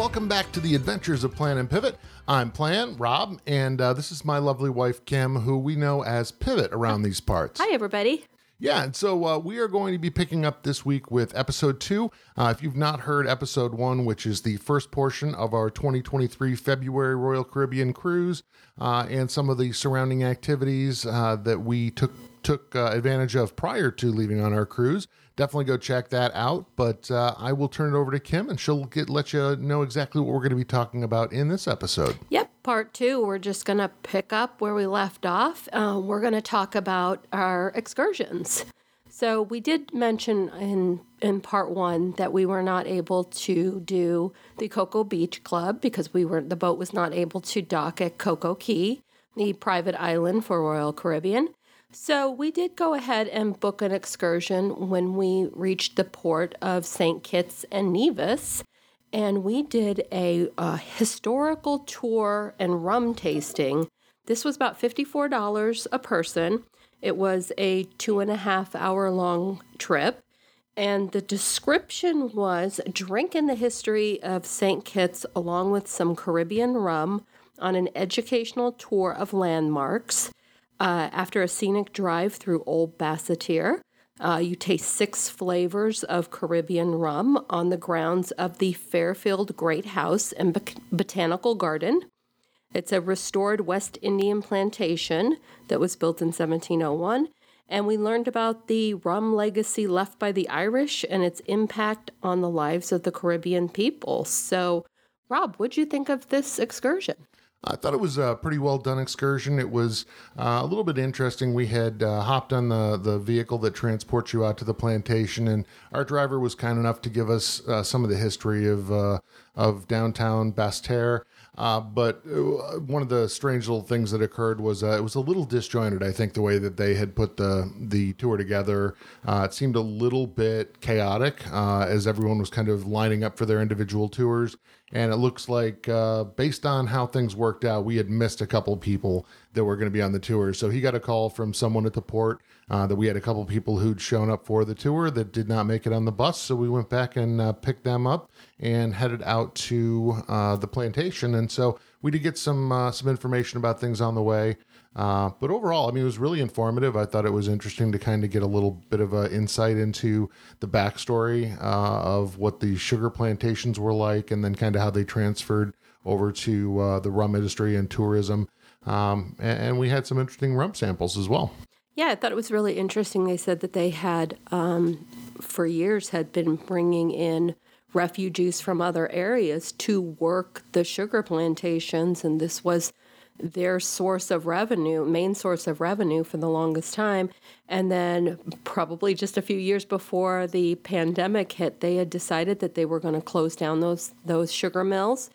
Welcome back to the Adventures of Plan and Pivot. I'm Plan, Rob, and uh, this is my lovely wife, Kim, who we know as Pivot around these parts. Hi, everybody. Yeah, and so uh, we are going to be picking up this week with episode two. Uh, if you've not heard episode one, which is the first portion of our 2023 February Royal Caribbean cruise, uh, and some of the surrounding activities uh, that we took took uh, advantage of prior to leaving on our cruise, definitely go check that out. But uh, I will turn it over to Kim, and she'll get let you know exactly what we're going to be talking about in this episode. Yep, part two, we're just going to pick up where we left off. Uh, we're going to talk about our excursions. So we did mention in in part one that we were not able to do the Coco Beach Club because we were the boat was not able to dock at CocoCay, the private island for Royal Caribbean. So we did go ahead and book an excursion when we reached the port of St. Kitts and Nevis. And we did a, a historical tour and rum tasting. This was about $54 a person. It was a two and a half hour long trip. And the description was drinking the history of St. Kitts along with some Caribbean rum on an educational tour of landmarks. Uh, after a scenic drive through Old Basseterre, uh, you taste six flavors of Caribbean rum on the grounds of the Fairfield Great House and Bot- Botanical Garden. It's a restored West Indian plantation that was built in 1701. And we learned about the rum legacy left by the Irish and its impact on the lives of the Caribbean people. So, Rob, what'd you think of this excursion? I thought it was a pretty well done excursion. It was uh, a little bit interesting. We had uh, hopped on the, the vehicle that transports you out to the plantation, and our driver was kind enough to give us uh, some of the history of uh, of downtown Basseterre. Uh, but uh, one of the strange little things that occurred was it was a little disjointed. I think the way that they had put the the tour together, it seemed a little bit chaotic as everyone was kind of lining up for their individual tours. And it looks like, uh, based on how things worked out, we had missed a couple people that were going to be on the tour. So he got a call from someone at the port that we had a couple people who'd shown up for the tour that did not make it on the bus. So we went back and picked them up and headed out to the plantation and so we did get some uh, some information about things on the way. Uh, but overall, I mean, it was really informative. I thought it was interesting to kind of get a little bit of an insight into the backstory uh, of what the sugar plantations were like, and then kind of how they transferred over to uh, the rum industry and tourism. Um, and, and, we had some interesting rum samples as well. Yeah, I thought it was really interesting. They said that they had, um, for years, had been bringing in refugees from other areas to work the sugar plantations, and this was their source of revenue, main source of revenue for the longest time. And then, probably just a few years before the pandemic hit, they had decided that they were going to close down those those sugar mills,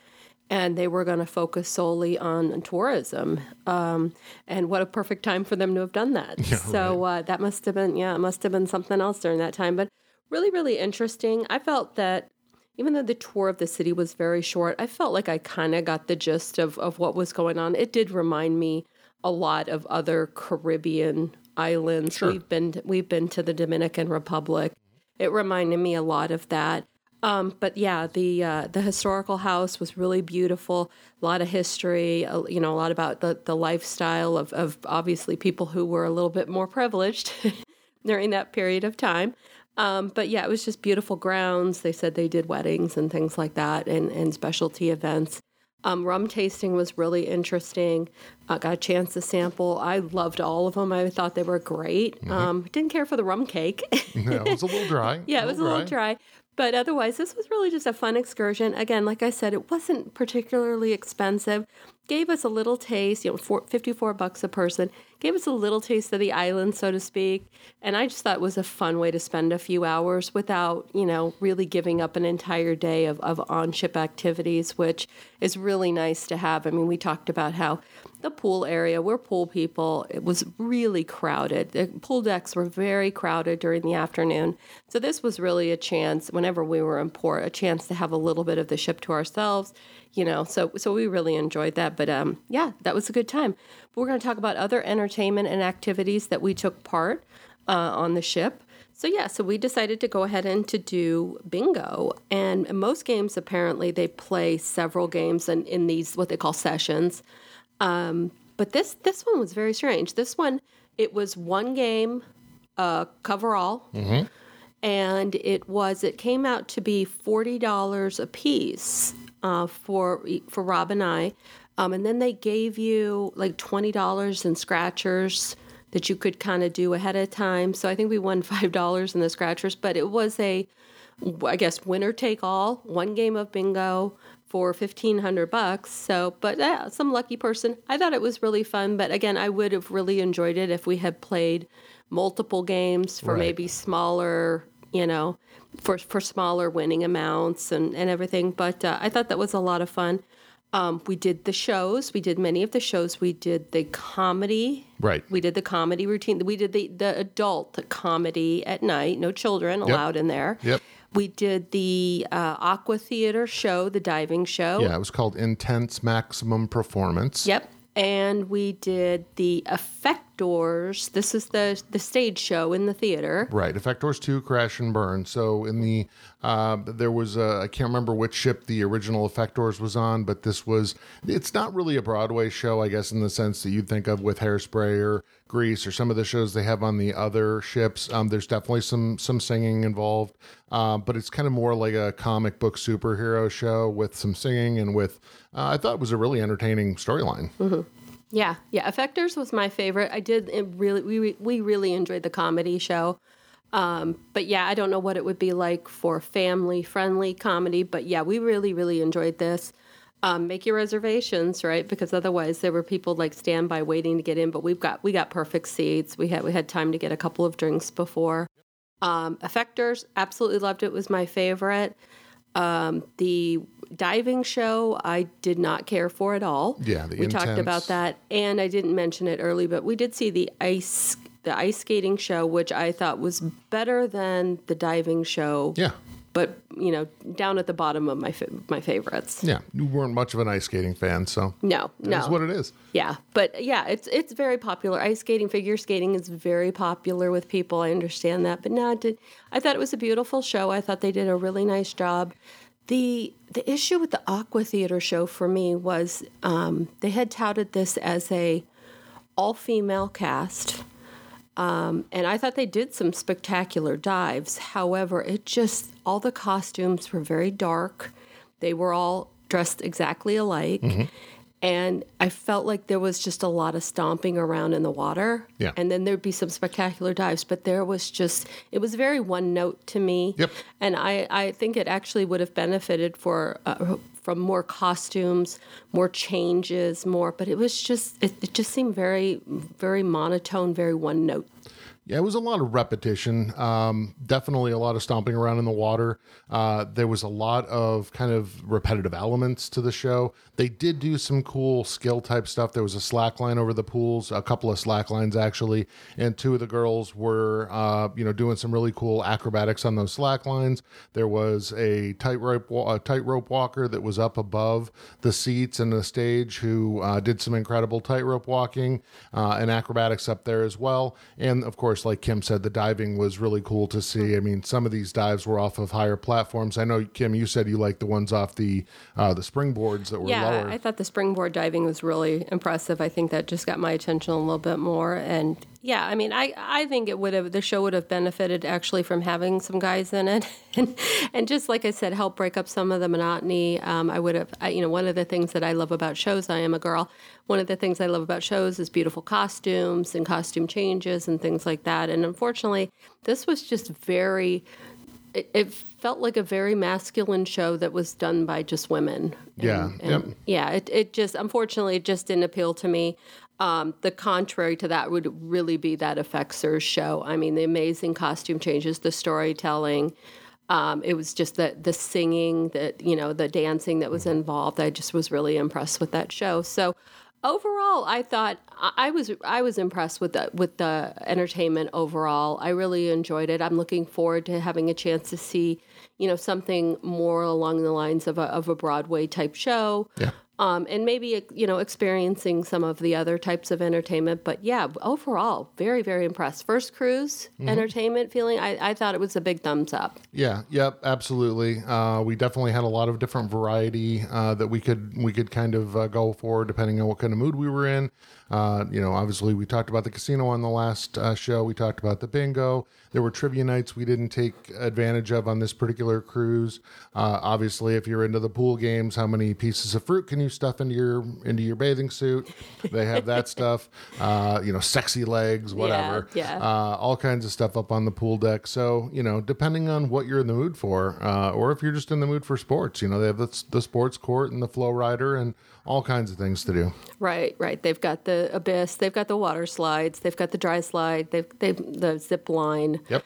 and they were going to focus solely on tourism. Um, and what a perfect time for them to have done that. Yeah, so right. uh, that must have been yeah, it must have been something else during that time. But really, really interesting. I felt that even though the tour of the city was very short, I felt like I kind of got the gist of, of what was going on. It did remind me a lot of other Caribbean islands. Sure. We've been we've been to the Dominican Republic. It reminded me a lot of that. Um, but yeah, the uh, the historical house was really beautiful. A lot of history, uh, you know, a lot about the, the lifestyle of, of obviously people who were a little bit more privileged during that period of time. Um, but yeah, it was just beautiful grounds. They said they did weddings and things like that and, and specialty events. Um, rum tasting was really interesting. I uh, got a chance to sample. I loved all of them. I thought they were great. Mm-hmm. Um, didn't care for the rum cake. yeah, it was a little dry. yeah, it was a little dry. But otherwise, this was really just a fun excursion. Again, like I said, it wasn't particularly expensive. Gave us a little taste, you know, 54 bucks a person. Gave us a little taste of the island, so to speak. And I just thought it was a fun way to spend a few hours without, you know, really giving up an entire day of, of on ship activities, which is really nice to have. I mean, we talked about how the pool area, we're pool people, it was really crowded. The pool decks were very crowded during the afternoon. So this was really a chance, whenever we were in port, a chance to have a little bit of the ship to ourselves, you know. So so we really enjoyed that. But um, yeah, that was a good time. But we're going to talk about other entertainment and activities that we took part uh, on the ship. So yeah, so we decided to go ahead and to do bingo. And most games, apparently, they play several games in, in these what they call sessions. Um, but this this one was very strange. This one, it was one game, uh, cover all, and it was it came out to be forty dollars a piece uh, for for Rob and I, um, and then they gave you like twenty dollars in scratchers that you could kind of do ahead of time. So I think we won five dollars in the scratchers, but it was a, I guess winner take all, one game of bingo for fifteen hundred bucks. So, but yeah, some lucky person. I thought it was really fun, but again, I would have really enjoyed it if we had played multiple games for Right. maybe smaller, you know, for for smaller winning amounts and and everything. But uh, I thought that was a lot of fun. Um, we did the shows. We did many of the shows. We did the comedy. Right. We did the comedy routine. We did the the adult comedy at night. No children allowed in there. Yep. We did the uh, aqua theater show, the diving show. Yeah, it was called Intense Maximum Performance. Yep. And we did the Effectors. This is the the stage show in the theater. Right, Effectors 2, Crash and Burn. So in the, uh, there was, a, I can't remember which ship the original Effectors was on, but this was, it's not really a Broadway show, I guess, in the sense that you'd think of with Hairspray or Grease or some of the shows they have on the other ships. Um, there's definitely some some singing involved, uh, but it's kind of more like a comic book superhero show with some singing and with, uh, I thought it was a really entertaining storyline. Yeah, yeah. Effectors was my favorite. I did really. We we really enjoyed the comedy show. Um, but yeah, I don't know what it would be like for family friendly comedy. But yeah, we really really enjoyed this. Um, make your reservations, right? Because otherwise, there were people like standby waiting to get in. But we've got we got perfect seats. We had we had time to get a couple of drinks before. Um, Effectors, absolutely loved it. Was my favorite. Um, the diving show, I did not care for at all. Yeah, the we talked about that, and I didn't mention it early, but we did see the ice the ice skating show, which I thought was better than the diving show. Yeah. But you know, down at the bottom of my fa- my favorites. Yeah, you weren't much of an ice skating fan, so No, no. that's what it is. Yeah, but yeah, it's it's very popular. Ice skating, figure skating is very popular with people. I understand that, but no, I did. I thought it was a beautiful show. I thought they did a really nice job. The The issue with the Aqua Theater show for me was um, they had touted this as a all female cast. Um, and I thought they did some spectacular dives. However, it just, all the costumes were very dark. They were all dressed exactly alike. And I felt like there was just a lot of stomping around in the water. Yeah. And then there'd be some spectacular dives, but there was just, it was very one note to me. Yep. And I, I think it actually would have benefited for, uh, from more costumes, more changes, more, but it was just, it, it just seemed very, very monotone, very one note. Yeah, it was a lot of repetition. Um, definitely a lot of stomping around in the water. Uh, there was a lot of kind of repetitive elements to the show. They did do some cool skill type stuff. There was a slack line over the pools, a couple of slack lines actually, and two of the girls were, uh, you know, doing some really cool acrobatics on those slack lines. There was a tightrope a tightrope walker that was up above the seats and the stage who uh, did some incredible tightrope walking uh, and acrobatics up there as well. And of course, like Kim said, the diving was really cool to see. I mean, some of these dives were off of higher platforms. I know Kim, you said you liked the ones off the uh, the springboards that were Yeah, lower. I thought the springboard diving was really impressive. I think that just got my attention a little bit more. And yeah, I mean, I, I think it would have the show would have benefited actually from having some guys in it, and and just like I said, help break up some of the monotony. Um, I would have, I, you know, one of the things that I love about shows. I am a girl. One of the things I love about shows is beautiful costumes and costume changes and things like that. And unfortunately, this was just very it, it felt like a very masculine show that was done by just women. And- Yeah, and yep. yeah. It, it just unfortunately it just didn't appeal to me. Um, the contrary to that would really be that Effectors show. I mean, the amazing costume changes, the storytelling. Um, it was just the the singing, the you know, the dancing that was involved. I just was really impressed with that show. So overall, I thought I I was I was impressed with the with the entertainment overall. I really enjoyed it. I'm looking forward to having a chance to see, you know, something more along the lines of a of a Broadway type show. Yeah. Um, and maybe you know experiencing some of the other types of entertainment. But yeah, overall, very very impressed. First cruise Mm-hmm. entertainment feeling. I, I thought it was a big thumbs up. Yeah, yep, absolutely. Uh, we definitely had a lot of different variety uh, that we could we could kind of uh, go for depending on what kind of mood we were in. Uh, you know, obviously we talked about the casino on the last uh, show. We talked about the bingo. There were trivia nights we didn't take advantage of on this particular cruise. Uh, obviously, if you're into the pool games, how many pieces of fruit can you stuff into your into your bathing suit? They have that stuff. Uh, you know, sexy legs, whatever. yeah. Uh, all kinds of stuff up on the pool deck. So, you know, depending on what you're in the mood for, uh, or if you're just in the mood for sports, you know, they have the, the sports court and the FlowRider and all kinds of things to do. Right, right. They've got the abyss. They've got the water slides. They've got the dry slide. They've they've the zip line. Yep.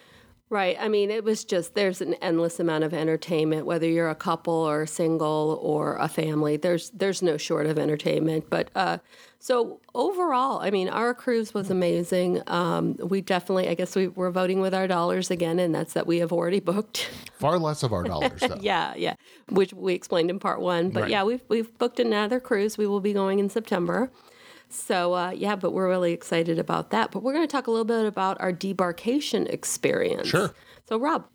Right. I mean, it was just there's an endless amount of entertainment, whether you're a couple or single or a family. There's there's no short of entertainment. But uh, so overall, I mean, our cruise was amazing. Um, we definitely, I guess, we were voting with our dollars again, and that's that we have already booked. Far less of our dollars, though. yeah, yeah, which we explained in part one. But Right. yeah, we've we've booked another cruise. We will be going in September. So uh, yeah, but we're really excited about that. But we're going to talk a little bit about our debarkation experience. Sure. So Rob,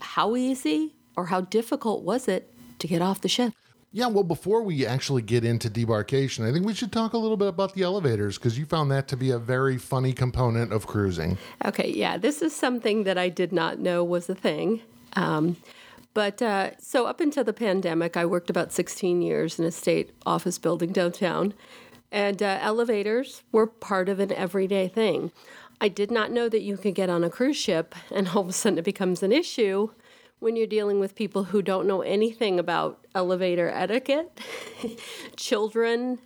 how easy or how difficult was it to get off the ship? Yeah, well, before we actually get into debarkation, I think we should talk a little bit about the elevators because you found that to be a very funny component of cruising. Okay, yeah, this is something that I did not know was a thing. Um, but uh, so up until the pandemic, I worked about 16 years in a state office building downtown, and uh, elevators were part of an everyday thing. I did not know that you could get on a cruise ship and all of a sudden it becomes an issue when you're dealing with people who don't know anything about elevator etiquette, children,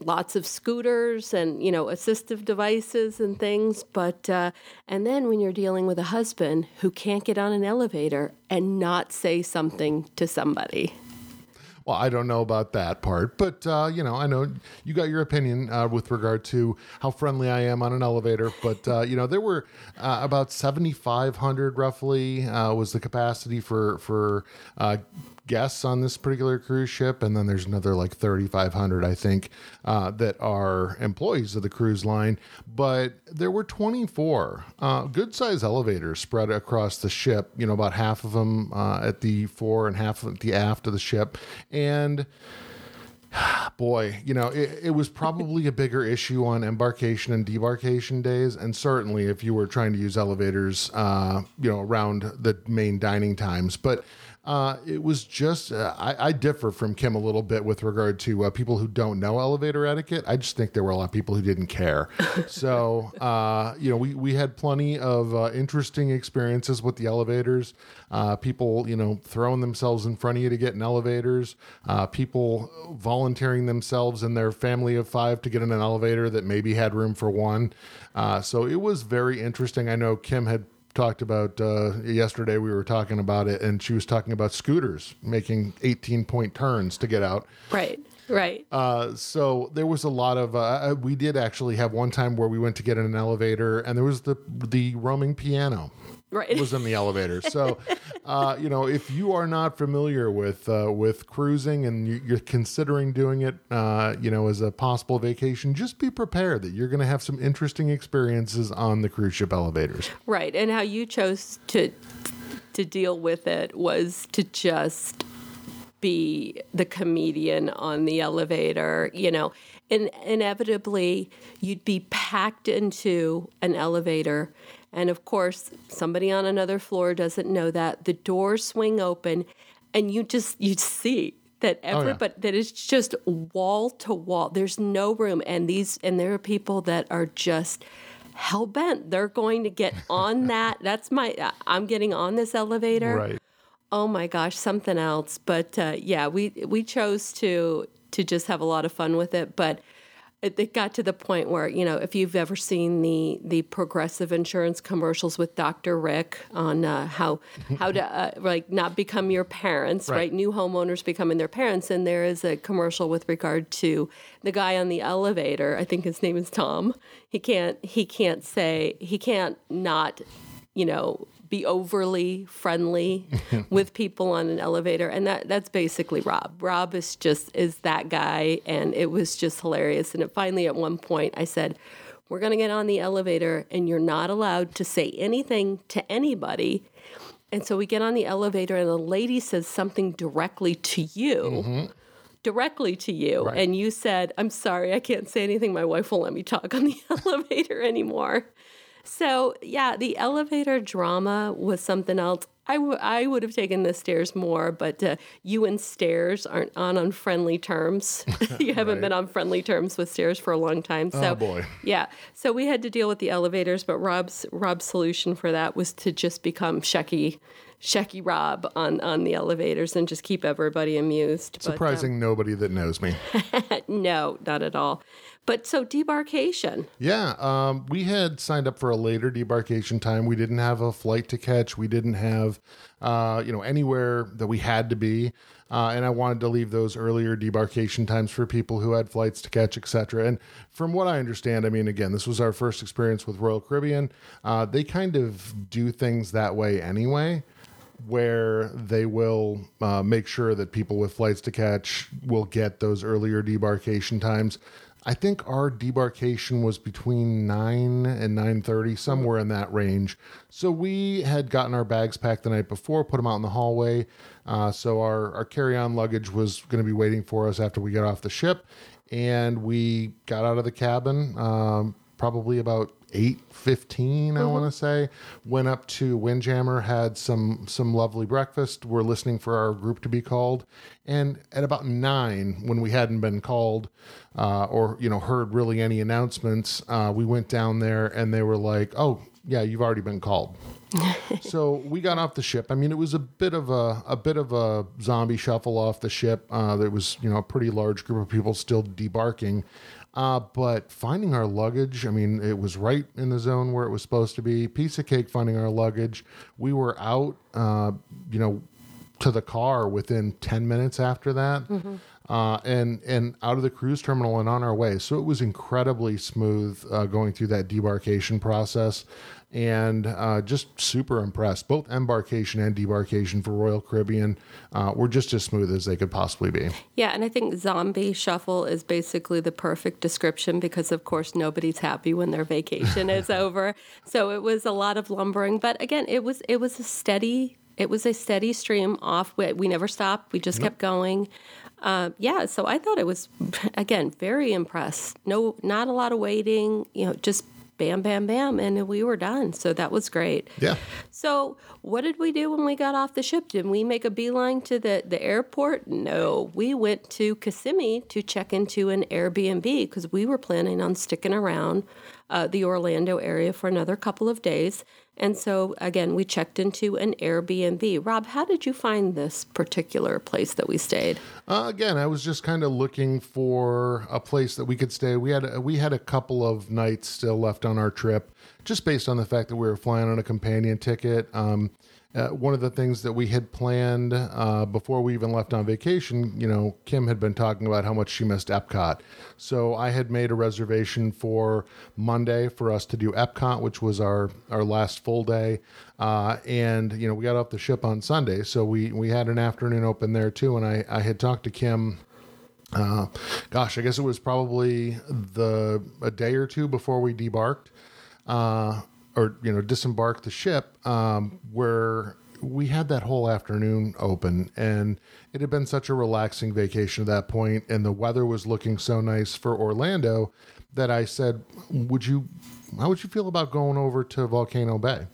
lots of scooters and you know assistive devices and things but uh, and then when you're dealing with a husband who can't get on an elevator and not say something to somebody Well, I don't know about that part, but uh, you know, I know you got your opinion uh, with regard to how friendly I am on an elevator. But uh, you know, there were uh, about seventy five hundred roughly uh, was the capacity for for uh, guests on this particular cruise ship, and then there's another like thirty five hundred, I think, uh, that are employees of the cruise line. But there were twenty four uh, good size elevators spread across the ship. You know, about half of them uh, at the fore and half at the aft of the ship, and boy, you know, it, it was probably a bigger issue on embarkation and debarkation days, and certainly if you were trying to use elevators, uh, you know, around the main dining times. But uh, it was just, uh, I, I differ from Kim a little bit with regard to uh, people who don't know elevator etiquette. I just think there were a lot of people who didn't care. so, uh, you know, we, we had plenty of uh, interesting experiences with the elevators. Uh, people, you know, throwing themselves in front of you to get in elevators. Uh, people volunteering themselves and their family of five to get in an elevator that maybe had room for one. Uh, so it was very interesting. I know Kim had talked about uh, yesterday we were talking about it and she was talking about scooters making 18 point turns to get out. Right right. Uh, so there was a lot of uh, we did actually have one time where we went to get in an elevator and there was the the roaming piano right was in the elevator. So, uh, you know, if you are not familiar with uh, with cruising and you- you're considering doing it, uh, you know, as a possible vacation, just be prepared that you're going to have some interesting experiences on the cruise ship elevators. right and how you chose to to deal with it was to just be the comedian on the elevator, you know. And inevitably, you'd be packed into an elevator. And of course, somebody on another floor doesn't know that. The doors swing open, and you just, you see that everybody, that is just wall to wall. There's no room. And these, and there are people that are just, hell bent. They're going to get on that. That's my. I'm getting on this elevator. Oh my gosh, something else. But uh, yeah, we we chose to to just have a lot of fun with it. But it, it got to the point where you know, if you've ever seen the the progressive insurance commercials with Dr. Rick on uh, how how to uh, like not become your parents, right. Right. New homeowners becoming their parents, and there is a commercial with regard to the guy on the elevator. I think his name is Tom. He can't he can't say he can't not you know be overly friendly with people on an elevator and that that's basically Rob. Rob is just is that guy and it was just hilarious and it finally at one point I said we're going to get on the elevator and you're not allowed to say anything to anybody. And so we get on the elevator and the lady says something directly to you. Mm-hmm. Directly to you. And you said, I'm sorry, I can't say anything. My wife won't let me talk on the elevator anymore. So, yeah, the elevator drama was something else. I, w- I would have taken the stairs more, but uh, you and stairs aren't on unfriendly terms. you haven't been on friendly terms with stairs for a long time. So, Oh, boy. yeah. So we had to deal with the elevators, but Rob's Rob's solution for that was to just become Shecky, Shecky Rob on on the elevators and just keep everybody amused. But, um, Surprising nobody that knows me. no, not at all. But so debarkation. Yeah, um, we had signed up for a later debarkation time. We didn't have a flight to catch. We didn't have, uh, you know, anywhere that we had to be. Uh, and I wanted to leave those earlier debarkation times for people who had flights to catch, etc. And from what I understand, I mean, again, this was our first experience with Royal Caribbean. Uh, they kind of do things that way anyway where they will uh, make sure that people with flights to catch will get those earlier debarkation times. I think our debarkation was between nine and nine thirty, somewhere in that range. So we had gotten our bags packed the night before, put them out in the hallway. Uh, so our our carry on luggage was going to be waiting for us after we got off the ship, and we got out of the cabin. Um, probably about 8.15 i want to say. Went up to windjammer had some some lovely breakfast. We're listening for our group to be called. And at about 9 when we hadn't been called uh, or you know heard really any announcements uh, we went down there and they were like oh yeah you've already been called. So we got off the ship. I mean, it was a bit of a a bit of a zombie shuffle off the ship. Uh, there was you know a pretty large group of people still debarking, uh, but finding our luggage. I mean, it was right in the zone where it was supposed to be. Piece of cake finding our luggage. We were out. Uh, you know. To the car within ten minutes after that, uh, and and out of the cruise terminal and on our way. So it was incredibly smooth uh, going through that debarkation process and uh, just super impressed. Both embarkation and debarkation for Royal Caribbean uh, were just as smooth as they could possibly be. Yeah, and I think zombie shuffle is basically the perfect description because, of course, nobody's happy when their vacation is over. So it was a lot of lumbering, but again, it was it was a steady it was a steady stream off. We, we never stopped. We just kept going. Uh, yeah, so I thought it was again very impressed. No, not a lot of waiting. You know, just bam, bam, bam, and we were done. So that was great. Yeah. So, what did we do when we got off the ship? Did we make a beeline to the, the airport? No. We went to Kissimmee to check into an Airbnb because we were planning on sticking around uh, the Orlando area for another couple of days. And so, again, we checked into an Airbnb. Rob, how did you find this particular place that we stayed? Uh, again, I was just kind of looking for a place that we could stay. We had we had a couple of nights still left on our trip, just based on the fact that we were flying on a companion ticket. Um, uh, one of the things that we had planned uh, before we even left on vacation, you know, Kim had been talking about how much she missed Epcot. So I had made a reservation for Monday for us to do Epcot, which was our our last full day. Uh, and you know, we got off the ship on Sunday, so we we had an afternoon open there too. And I I had talked to Kim uh, gosh, I guess it was probably the a day or two before we debarked, uh, or you know, disembark the ship, um, where we had that whole afternoon open, and it had been such a relaxing vacation at that point, and the weather was looking so nice for Orlando that I said, "Would you? How would you feel about going over to Volcano Bay?"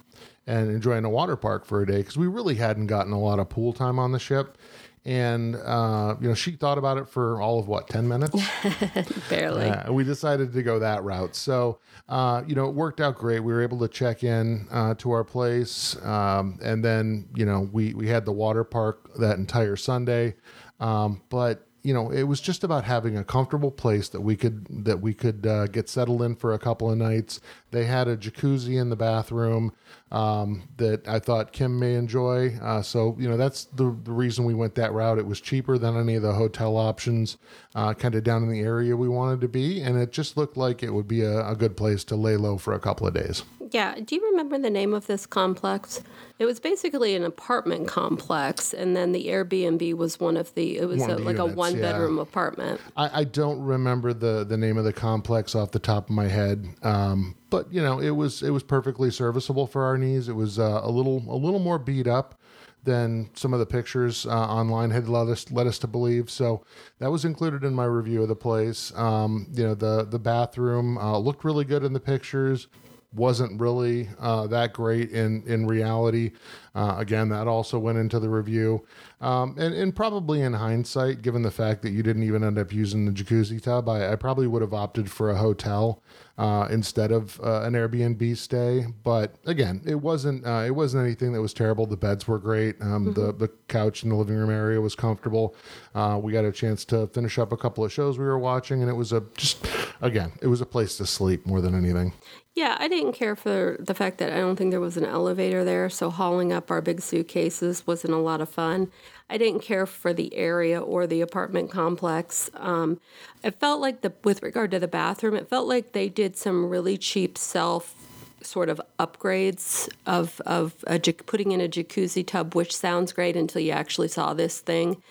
and enjoying a water park for a day because we really hadn't gotten a lot of pool time on the ship. And uh, you know, she thought about it for all of what ten minutes. Barely. Uh, we decided to go that route. So, uh, you know, it worked out great. We were able to check in uh, to our place, um, and then you know, we we had the water park that entire Sunday. Um, but you know, it was just about having a comfortable place that we could that we could uh, get settled in for a couple of nights. They had a jacuzzi in the bathroom um, that I thought Kim may enjoy. Uh, so you know, that's the the reason we went that route. It was cheaper than any of the hotel options, uh, kind of down in the area we wanted to be, and it just looked like it would be a, a good place to lay low for a couple of days. Yeah. Do you remember the name of this complex? It was basically an apartment complex, and then the Airbnb was one of the. It was a, the like units, a one yeah. bedroom apartment. I, I don't remember the the name of the complex off the top of my head, um, but you know it was it was perfectly serviceable for our needs. It was uh, a little a little more beat up than some of the pictures uh, online had led us led us to believe. So that was included in my review of the place. Um, you know the the bathroom uh, looked really good in the pictures. Wasn't really uh, that great in in reality. Uh, again, that also went into the review, um, and and probably in hindsight, given the fact that you didn't even end up using the jacuzzi tub, I, I probably would have opted for a hotel uh, instead of uh, an Airbnb stay. But again, it wasn't uh, it wasn't anything that was terrible. The beds were great. Um, The the couch in the living room area was comfortable. Uh, we got a chance to finish up a couple of shows we were watching, and it was a just again, it was a place to sleep more than anything. Yeah, I didn't care for the fact that I don't think there was an elevator there, so hauling up our big suitcases wasn't a lot of fun. I didn't care for the area or the apartment complex. Um, it felt like the with regard to the bathroom, it felt like they did some really cheap self sort of upgrades of of a, putting in a jacuzzi tub, which sounds great until you actually saw this thing.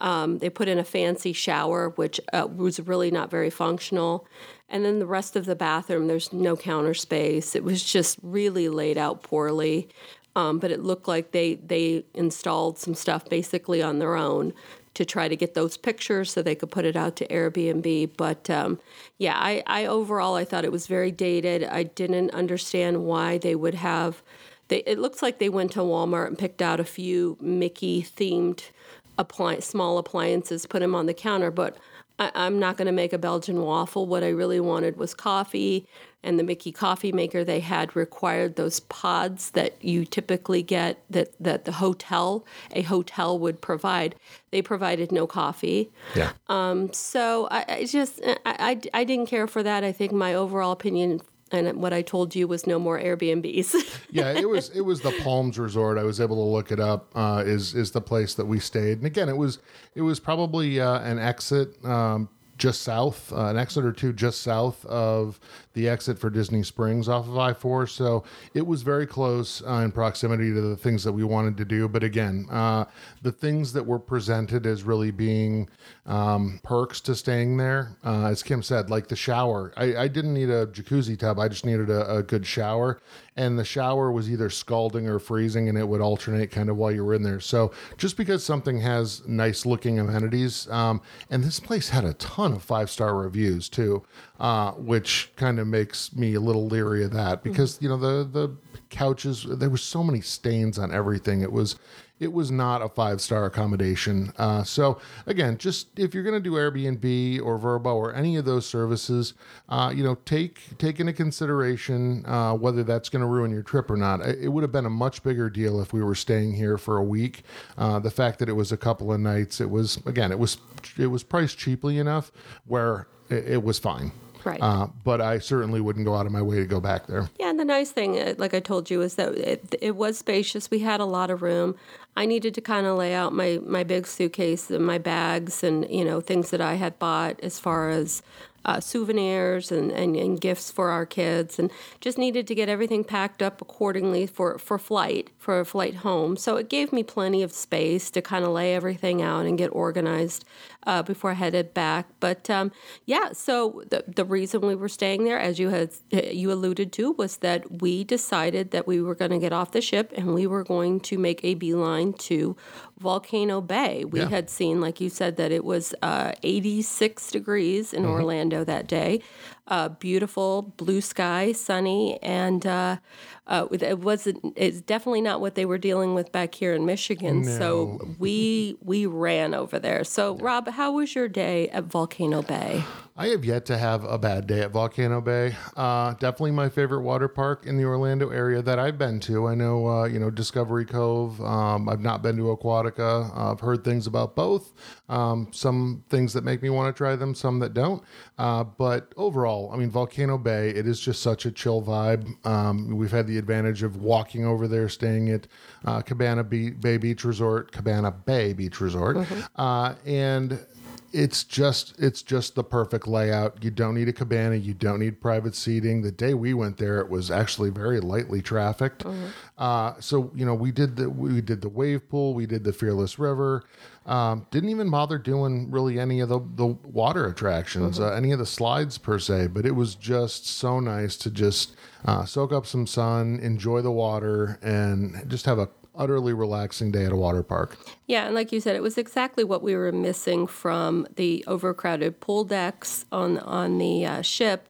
Um, they put in a fancy shower, which uh, was really not very functional. And then the rest of the bathroom, there's no counter space. It was just really laid out poorly. Um, but it looked like they they installed some stuff basically on their own to try to get those pictures so they could put it out to Airbnb. But um, yeah, I, I overall I thought it was very dated. I didn't understand why they would have. They, it looks like they went to Walmart and picked out a few Mickey themed appli- small appliances, put them on the counter, but I, I'm not going to make a Belgian waffle. What I really wanted was coffee, and the Mickey coffee maker they had required those pods that you typically get that, that the hotel, a hotel would provide. They provided no coffee. Yeah. Um, So I, I just, I, I, I didn't care for that. I think my overall opinion and what I told you was no more Airbnbs. yeah, it was it was the Palms Resort. I was able to look it up. Uh, is is the place that we stayed, and again, it was it was probably uh, an exit um, just south, uh, an exit or two just south of the exit for Disney Springs off of I four. So it was very close uh, in proximity to the things that we wanted to do. But again, uh, the things that were presented as really being um, perks to staying there, uh, as Kim said, like the shower. I, I didn't need a jacuzzi tub. I just needed a, a good shower and the shower was either scalding or freezing and it would alternate kind of while you were in there. So just because something has nice looking amenities um, and this place had a ton of five star reviews too uh, which kind of makes me a little leery of that because you know the the couches there were so many stains on everything. It was it was not a five star accommodation. Uh, so again, just if you're going to do Airbnb or Vrbo or any of those services, uh, you know, take take into consideration uh, whether that's going to ruin your trip or not. It, would have been a much bigger deal if we were staying here for a week. Uh, the fact that it was a couple of nights, it was again, it was it was priced cheaply enough where it, it was fine. Right. Uh, but I certainly wouldn't go out of my way to go back there. Yeah, and the nice thing, uh, like I told you, is that it, it was spacious. We had a lot of room. I needed to kind of lay out my my big suitcase and my bags and you know things that I had bought as far as uh, souvenirs and, and, and gifts for our kids, and just needed to get everything packed up accordingly for for flight for a flight home. So it gave me plenty of space to kind of lay everything out and get organized uh, before I headed back. But um, yeah, so the the reason we were staying there, as you had you alluded to, was that we decided that we were going to get off the ship and we were going to make a beeline to Volcano Bay. We Yeah. had seen, like you said, that it was uh, 86 degrees in Orlando that day. Uh, beautiful blue sky, sunny, and uh, uh, it wasn't. It's definitely not what they were dealing with back here in Michigan. So we we ran over there. So Rob, how was your day at Volcano Bay? I have yet to have a bad day at Volcano Bay. Uh, definitely my favorite water park in the Orlando area that I've been to. I know, uh, you know, Discovery Cove. Um, I've not been to Aquatica. Uh, I've heard things about both. Um, some things that make me want to try them, some that don't. Uh, but overall, I mean, Volcano Bay, it is just such a chill vibe. Um, we've had the advantage of walking over there, staying at uh, Cabana Be- Bay Beach Resort, Cabana Bay Beach Resort, uh, and it's just it's just the perfect layout. You don't need a cabana. You don't need private seating. The day we went there, it was actually very lightly trafficked. Uh, so you know, we did the we did the wave pool. We did the Fearless River. Um, didn't even bother doing really any of the the water attractions, uh, any of the slides per se. But it was just so nice to just uh, soak up some sun, enjoy the water, and just have a utterly relaxing day at a water park. Yeah, and like you said, it was exactly what we were missing from the overcrowded pool decks on on the uh, ship.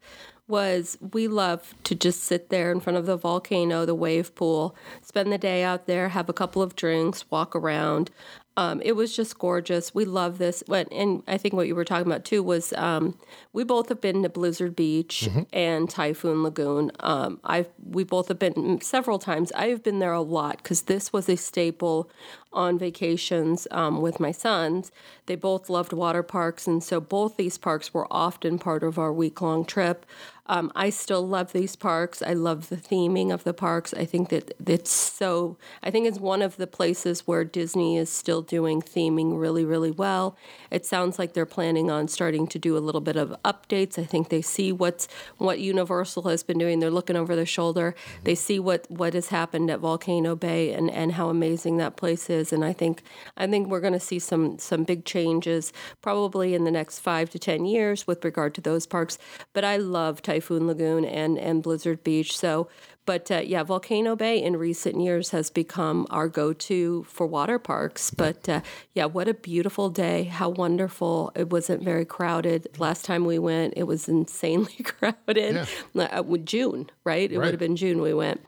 Was we love to just sit there in front of the volcano, the wave pool, spend the day out there, have a couple of drinks, walk around. Um, it was just gorgeous. We love this. But, and I think what you were talking about too was um, we both have been to Blizzard Beach and Typhoon Lagoon. Um, I've we both have been several times. I have been there a lot because this was a staple on vacations um, with my sons. They both loved water parks, and so both these parks were often part of our week long trip. Um, I still love these parks. I love the theming of the parks. I think that it's so, I think it's one of the places where Disney is still doing theming really, really well. It sounds like they're planning on starting to do a little bit of updates. I think they see what's what Universal has been doing. They're looking over their shoulder. They see what what has happened at Volcano Bay and, and how amazing that place is. And I think I think we're going to see some some big changes probably in the next five to ten years with regard to those parks. But I love Typhoon Lagoon and and Blizzard Beach. So but uh, yeah, Volcano Bay in recent years has become our go to for water parks. But uh, yeah, what a beautiful day. How wonderful. It wasn't very crowded. Last time we went, it was insanely crowded. Uh, June, right? It Right. would have been June we went.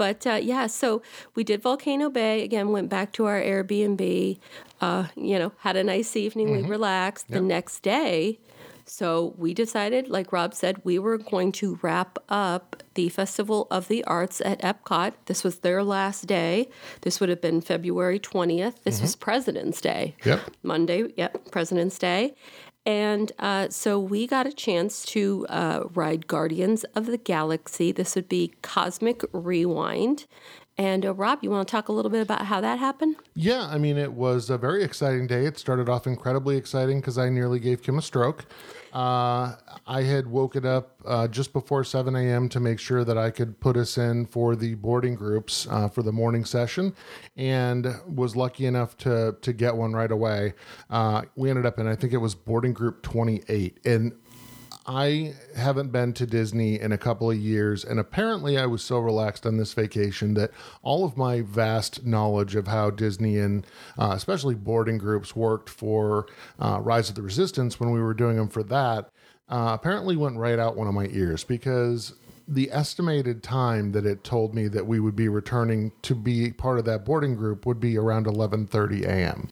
But uh, yeah, so we did Volcano Bay again. Went back to our Airbnb. Uh, you know, had a nice evening. We relaxed. The next day, so we decided, like Rob said, we were going to wrap up the Festival of the Arts at Epcot. This was their last day. This would have been February 20th. This was President's Day. Yep. Monday, yep, President's Day. And uh, so we got a chance to uh, ride Guardians of the Galaxy. This would be Cosmic Rewind. And uh, Rob, you want to talk a little bit about how that happened? Yeah, I mean, it was a very exciting day. It started off incredibly exciting because I nearly gave Kim a stroke. Uh, I had woken up uh, just before 7 a.m. to make sure that I could put us in for the boarding groups uh, for the morning session and was lucky enough to, to get one right away. Uh, we ended up in, I think it was boarding group 28. And I haven't been to Disney in a couple of years, and apparently I was so relaxed on this vacation that all of my vast knowledge of how Disney and uh, especially boarding groups worked for uh, Rise of the Resistance when we were doing them for that uh, apparently went right out one of my ears because the estimated time that it told me that we would be returning to be part of that boarding group would be around 11:30 a.m.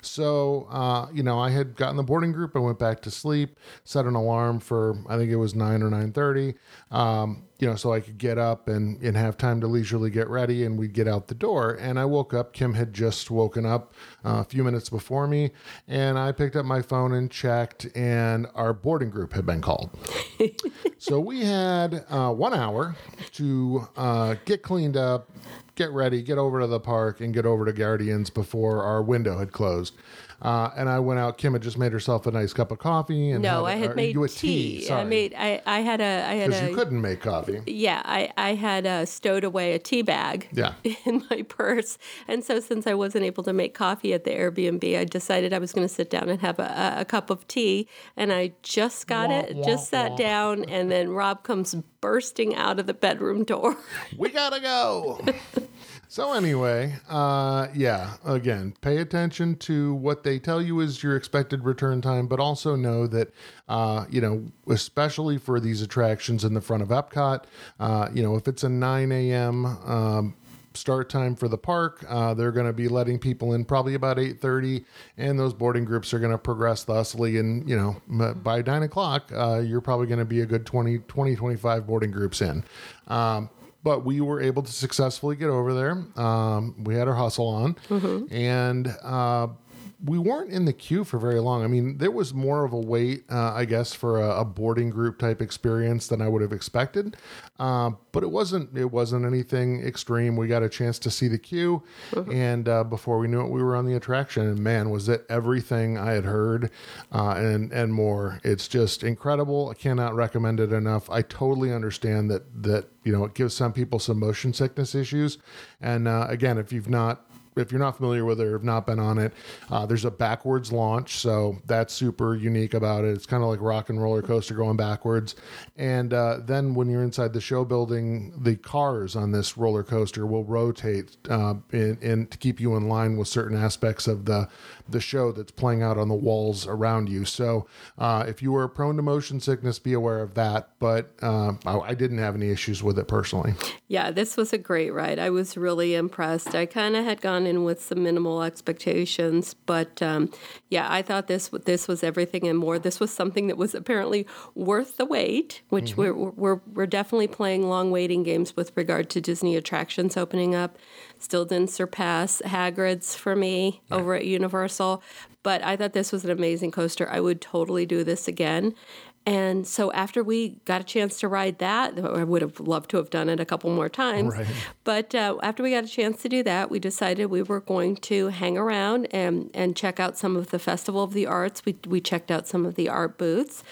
So, uh, you know, I had gotten the boarding group. I went back to sleep, set an alarm for I think it was nine or nine thirty. Um, you know, so I could get up and and have time to leisurely get ready, and we'd get out the door. And I woke up. Kim had just woken up uh, a few minutes before me, and I picked up my phone and checked, and our boarding group had been called. so we had uh, one hour to uh, get cleaned up, get ready, get over to the park, and get over to Guardians before our window had closed. Uh, and I went out. Kim had just made herself a nice cup of coffee. And No, I or had made you a tea. I sorry, made I, I had a I had because a you couldn't make coffee. yeah I, I had uh, stowed away a tea bag Yeah. in my purse and so since i wasn't able to make coffee at the airbnb i decided i was going to sit down and have a, a, a cup of tea and i just got Wah, it wah, just sat wah. down and then rob comes bursting out of the bedroom door we gotta go. so anyway, uh, yeah. Again, pay attention to what they tell you is your expected return time, but also know that, uh, you know, especially for these attractions in the front of Epcot, uh, you know, if it's a 9 a.m. Um, start time for the park uh, they're going to be letting people in probably about 8.30 and those boarding groups are going to progress thusly and you know by 9 o'clock uh, you're probably going to be a good 20 20 25 boarding groups in um, but we were able to successfully get over there. Um, we had our hustle on. And uh, we weren't in the queue for very long. I mean, there was more of a wait, uh, I guess, for a, a, boarding group type experience than I would have expected. Uh, but it wasn't it wasn't anything extreme. We got a chance to see the queue, mm-hmm. and uh, before we knew it, we were on the attraction. And man, was it everything I had heard, uh, and and more. It's just incredible. I cannot recommend it enough. I totally understand that that you know it gives some people some motion sickness issues, and uh, again, if you've not if you're not familiar with it or have not been on it, uh, there's a backwards launch, so that's super unique about it. It's kind of like rock and roller coaster going backwards. And uh, then when you're inside the show building, the cars on this roller coaster will rotate uh, in, in to keep you in line with certain aspects of the the show that's playing out on the walls around you. So uh, if you are prone to motion sickness, be aware of that. But uh, I, I, didn't have any issues with it personally. Yeah, this was a great ride. I was really impressed. I kind of had gone with some minimal expectations, but um, yeah, I thought this this was everything and more. This was something that was apparently worth the wait, which mm-hmm. we're, we're we're definitely playing long waiting games with regard to Disney attractions opening up. Still didn't surpass Hagrid's for me yeah. over at Universal, but I thought this was an amazing coaster. I would totally do this again. And so after we got a chance to ride that, I would have loved to have done it a couple more times. Right. But uh, after we got a chance to do that, we decided we were going to hang around and, and check out some of the Festival of the Arts. We, we checked out some of the art booths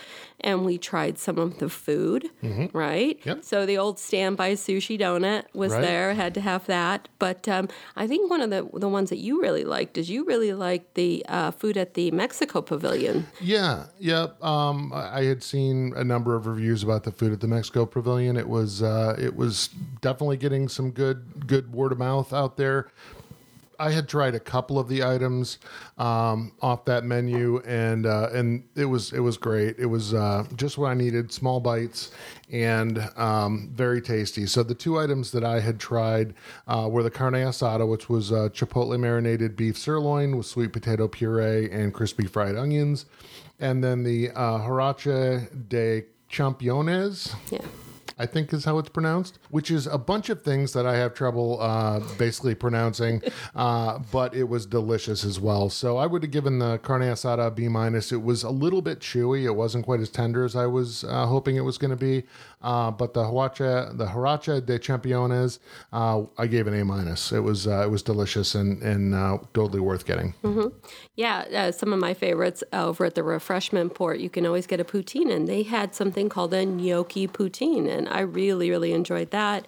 and we tried some of the food, mm-hmm. right? Yep. So the old standby sushi donut was right. there, had to have that. But um, I think one of the the ones that you really liked is you really liked the uh, food at the Mexico Pavilion. Yeah, yeah. Um, I had seen a number of reviews about the food at the Mexico Pavilion. It was uh, it was definitely getting some good good word of mouth out there. I had tried a couple of the items um, off that menu, and uh, and it was it was great. It was uh, just what I needed: small bites and um, very tasty. So the two items that I had tried uh, were the carne asada, which was uh, chipotle marinated beef sirloin with sweet potato puree and crispy fried onions, and then the uh, de Championes. Yeah I think is how it's pronounced, which is a bunch of things that I have trouble uh, basically pronouncing, uh, but it was delicious as well. So I would have given the carne asada B minus. It was a little bit chewy. It wasn't quite as tender as I was uh, hoping it was going to be. Uh, but the Huarache, the Huarache de Championes, uh, I gave an A minus. It was uh, it was delicious and and uh, totally worth getting. Mm-hmm. Yeah, uh, some of my favorites over at the refreshment port. You can always get a poutine, and they had something called a gnocchi poutine, and I really really enjoyed that.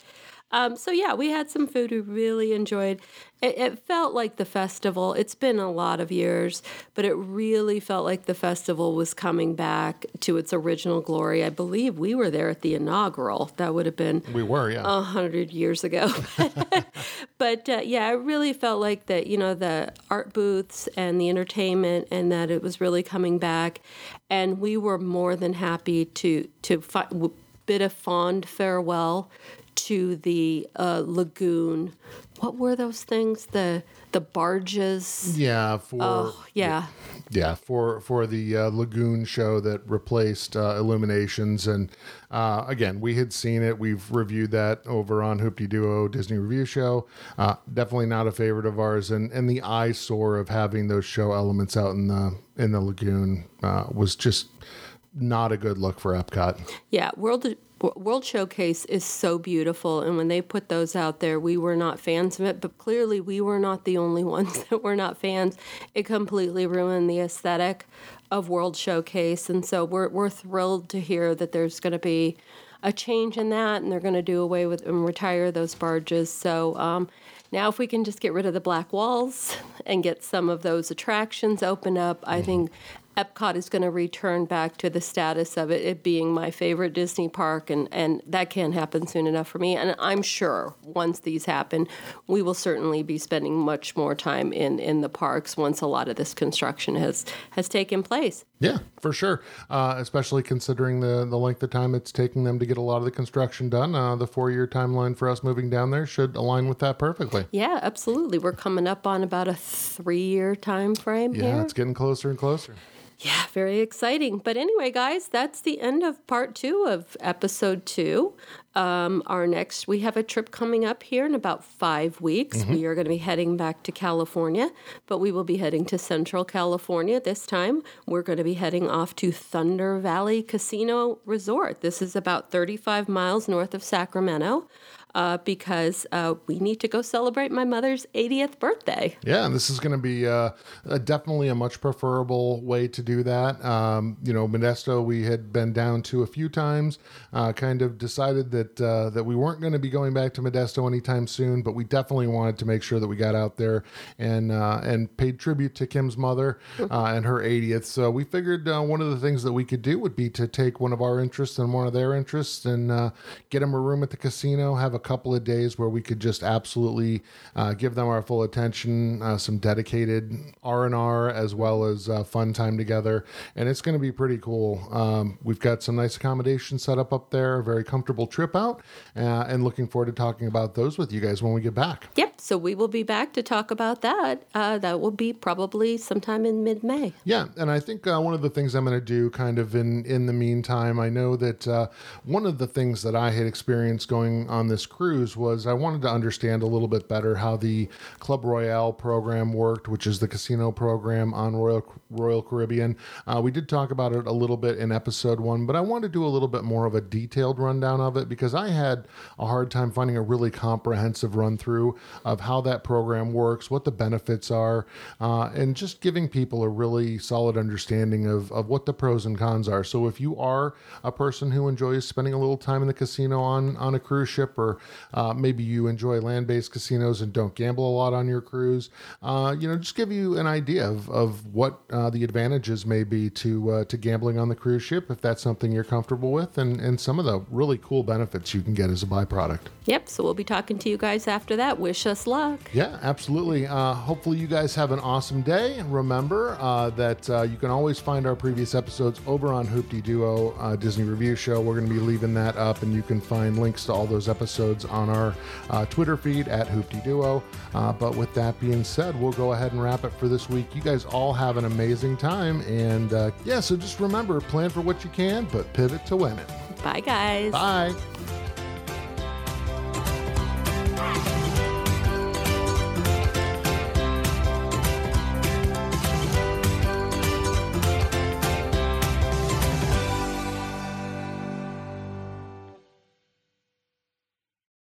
Um, so yeah, we had some food we really enjoyed. It, it, felt like the festival. It's been a lot of years, but it really felt like the festival was coming back to its original glory. I believe we were there at the inaugural. That would have been we were yeah a hundred years ago. but uh, yeah, it really felt like that. You know, the art booths and the entertainment, and that it was really coming back. And we were more than happy to to fi- bid a fond farewell to the uh, lagoon. What were those things? The the barges. Yeah, for oh, yeah. Yeah, for for the uh, lagoon show that replaced uh, Illuminations, and uh, again, we had seen it. We've reviewed that over on Hoopty Duo Disney Review Show. Uh, definitely not a favorite of ours, and and the eyesore of having those show elements out in the in the lagoon uh, was just not a good look for Epcot. Yeah, World World Showcase is so beautiful, and when they put those out there, we were not fans of it, but clearly we were not the only ones that were not fans. It completely ruined the aesthetic of World Showcase, and so we're we're thrilled to hear that there's going to be a change in that, and they're going to do away with and retire those barges. So. Um, now, if we can just get rid of the black walls and get some of those attractions open up, I mm-hmm. think Epcot is going to return back to the status of it, it being my favorite Disney park, and, and that can't happen soon enough for me. And I'm sure once these happen, we will certainly be spending much more time in, in the parks once a lot of this construction has has taken place. Yeah, for sure. Uh, especially considering the the length of time it's taking them to get a lot of the construction done. Uh, the four year timeline for us moving down there should align with that perfectly. Yeah, absolutely. We're coming up on about a three year time frame. Yeah, here. it's getting closer and closer. Yeah, very exciting. But anyway, guys, that's the end of part two of episode two Um, our next, we have a trip coming up here in about five weeks. We are going to be heading back to California, but we will be heading to Central California this time. We're going to be heading off to Thunder Valley Casino Resort. This is about 35 miles north of Sacramento. Uh, because uh, we need to go celebrate my mother's 80th birthday. Yeah, and this is going to be uh, a, definitely a much preferable way to do that. Um, you know, Modesto we had been down to a few times. Uh, kind of decided that uh, that we weren't going to be going back to Modesto anytime soon, but we definitely wanted to make sure that we got out there and uh, and paid tribute to Kim's mother and her 80th. So we figured one of the things that we could do would be to take one of our interests and one of their interests and get them a room at the casino, have a couple of days where we could just absolutely uh, give them our full attention, uh, some dedicated R and R as well as uh, fun time together, and it's going to be pretty cool. Um, we've got some nice accommodations set up up there, a very comfortable trip out, uh, and looking forward to talking about those with you guys when we get back. Yep. So we will be back to talk about that. Uh, that will be probably sometime in mid-May. Yeah, and I think uh, one of the things I'm going to do, kind of in in the meantime, I know that one of the things that I had experienced going on this cruise was I wanted to understand a little bit better how the Club Royale program worked, which is the casino program on Royal Royal Caribbean. Uh, we did talk about it a little bit in episode one, but I want to do a little bit more of a detailed rundown of it because I had a hard time finding a really comprehensive run through of how that program works, what the benefits are, uh, and just giving people a really solid understanding of, of what the pros and cons are. So if you are a person who enjoys spending a little time in the casino on, on a cruise ship or uh, maybe you enjoy land based casinos and don't gamble a lot on your cruise. Uh, you know, just give you an idea of, of what uh, the advantages may be to uh, to gambling on the cruise ship if that's something you're comfortable with, and, and some of the really cool benefits you can get as a byproduct. Yep. So we'll be talking to you guys after that. Wish us luck. Yeah, absolutely. Uh, hopefully, you guys have an awesome day. Remember uh, that you can always find our previous episodes over on Hoopty Duo Disney Review Show. We're going to be leaving that up, and you can find links to all those episodes episodes on our uh, Twitter feed at Hoopty Duo. Uh, but with that being said, we'll go ahead and wrap it for this week. You guys all have an amazing time. And uh, yeah, so just remember plan for what you can, but pivot to win it. Bye, guys. Bye.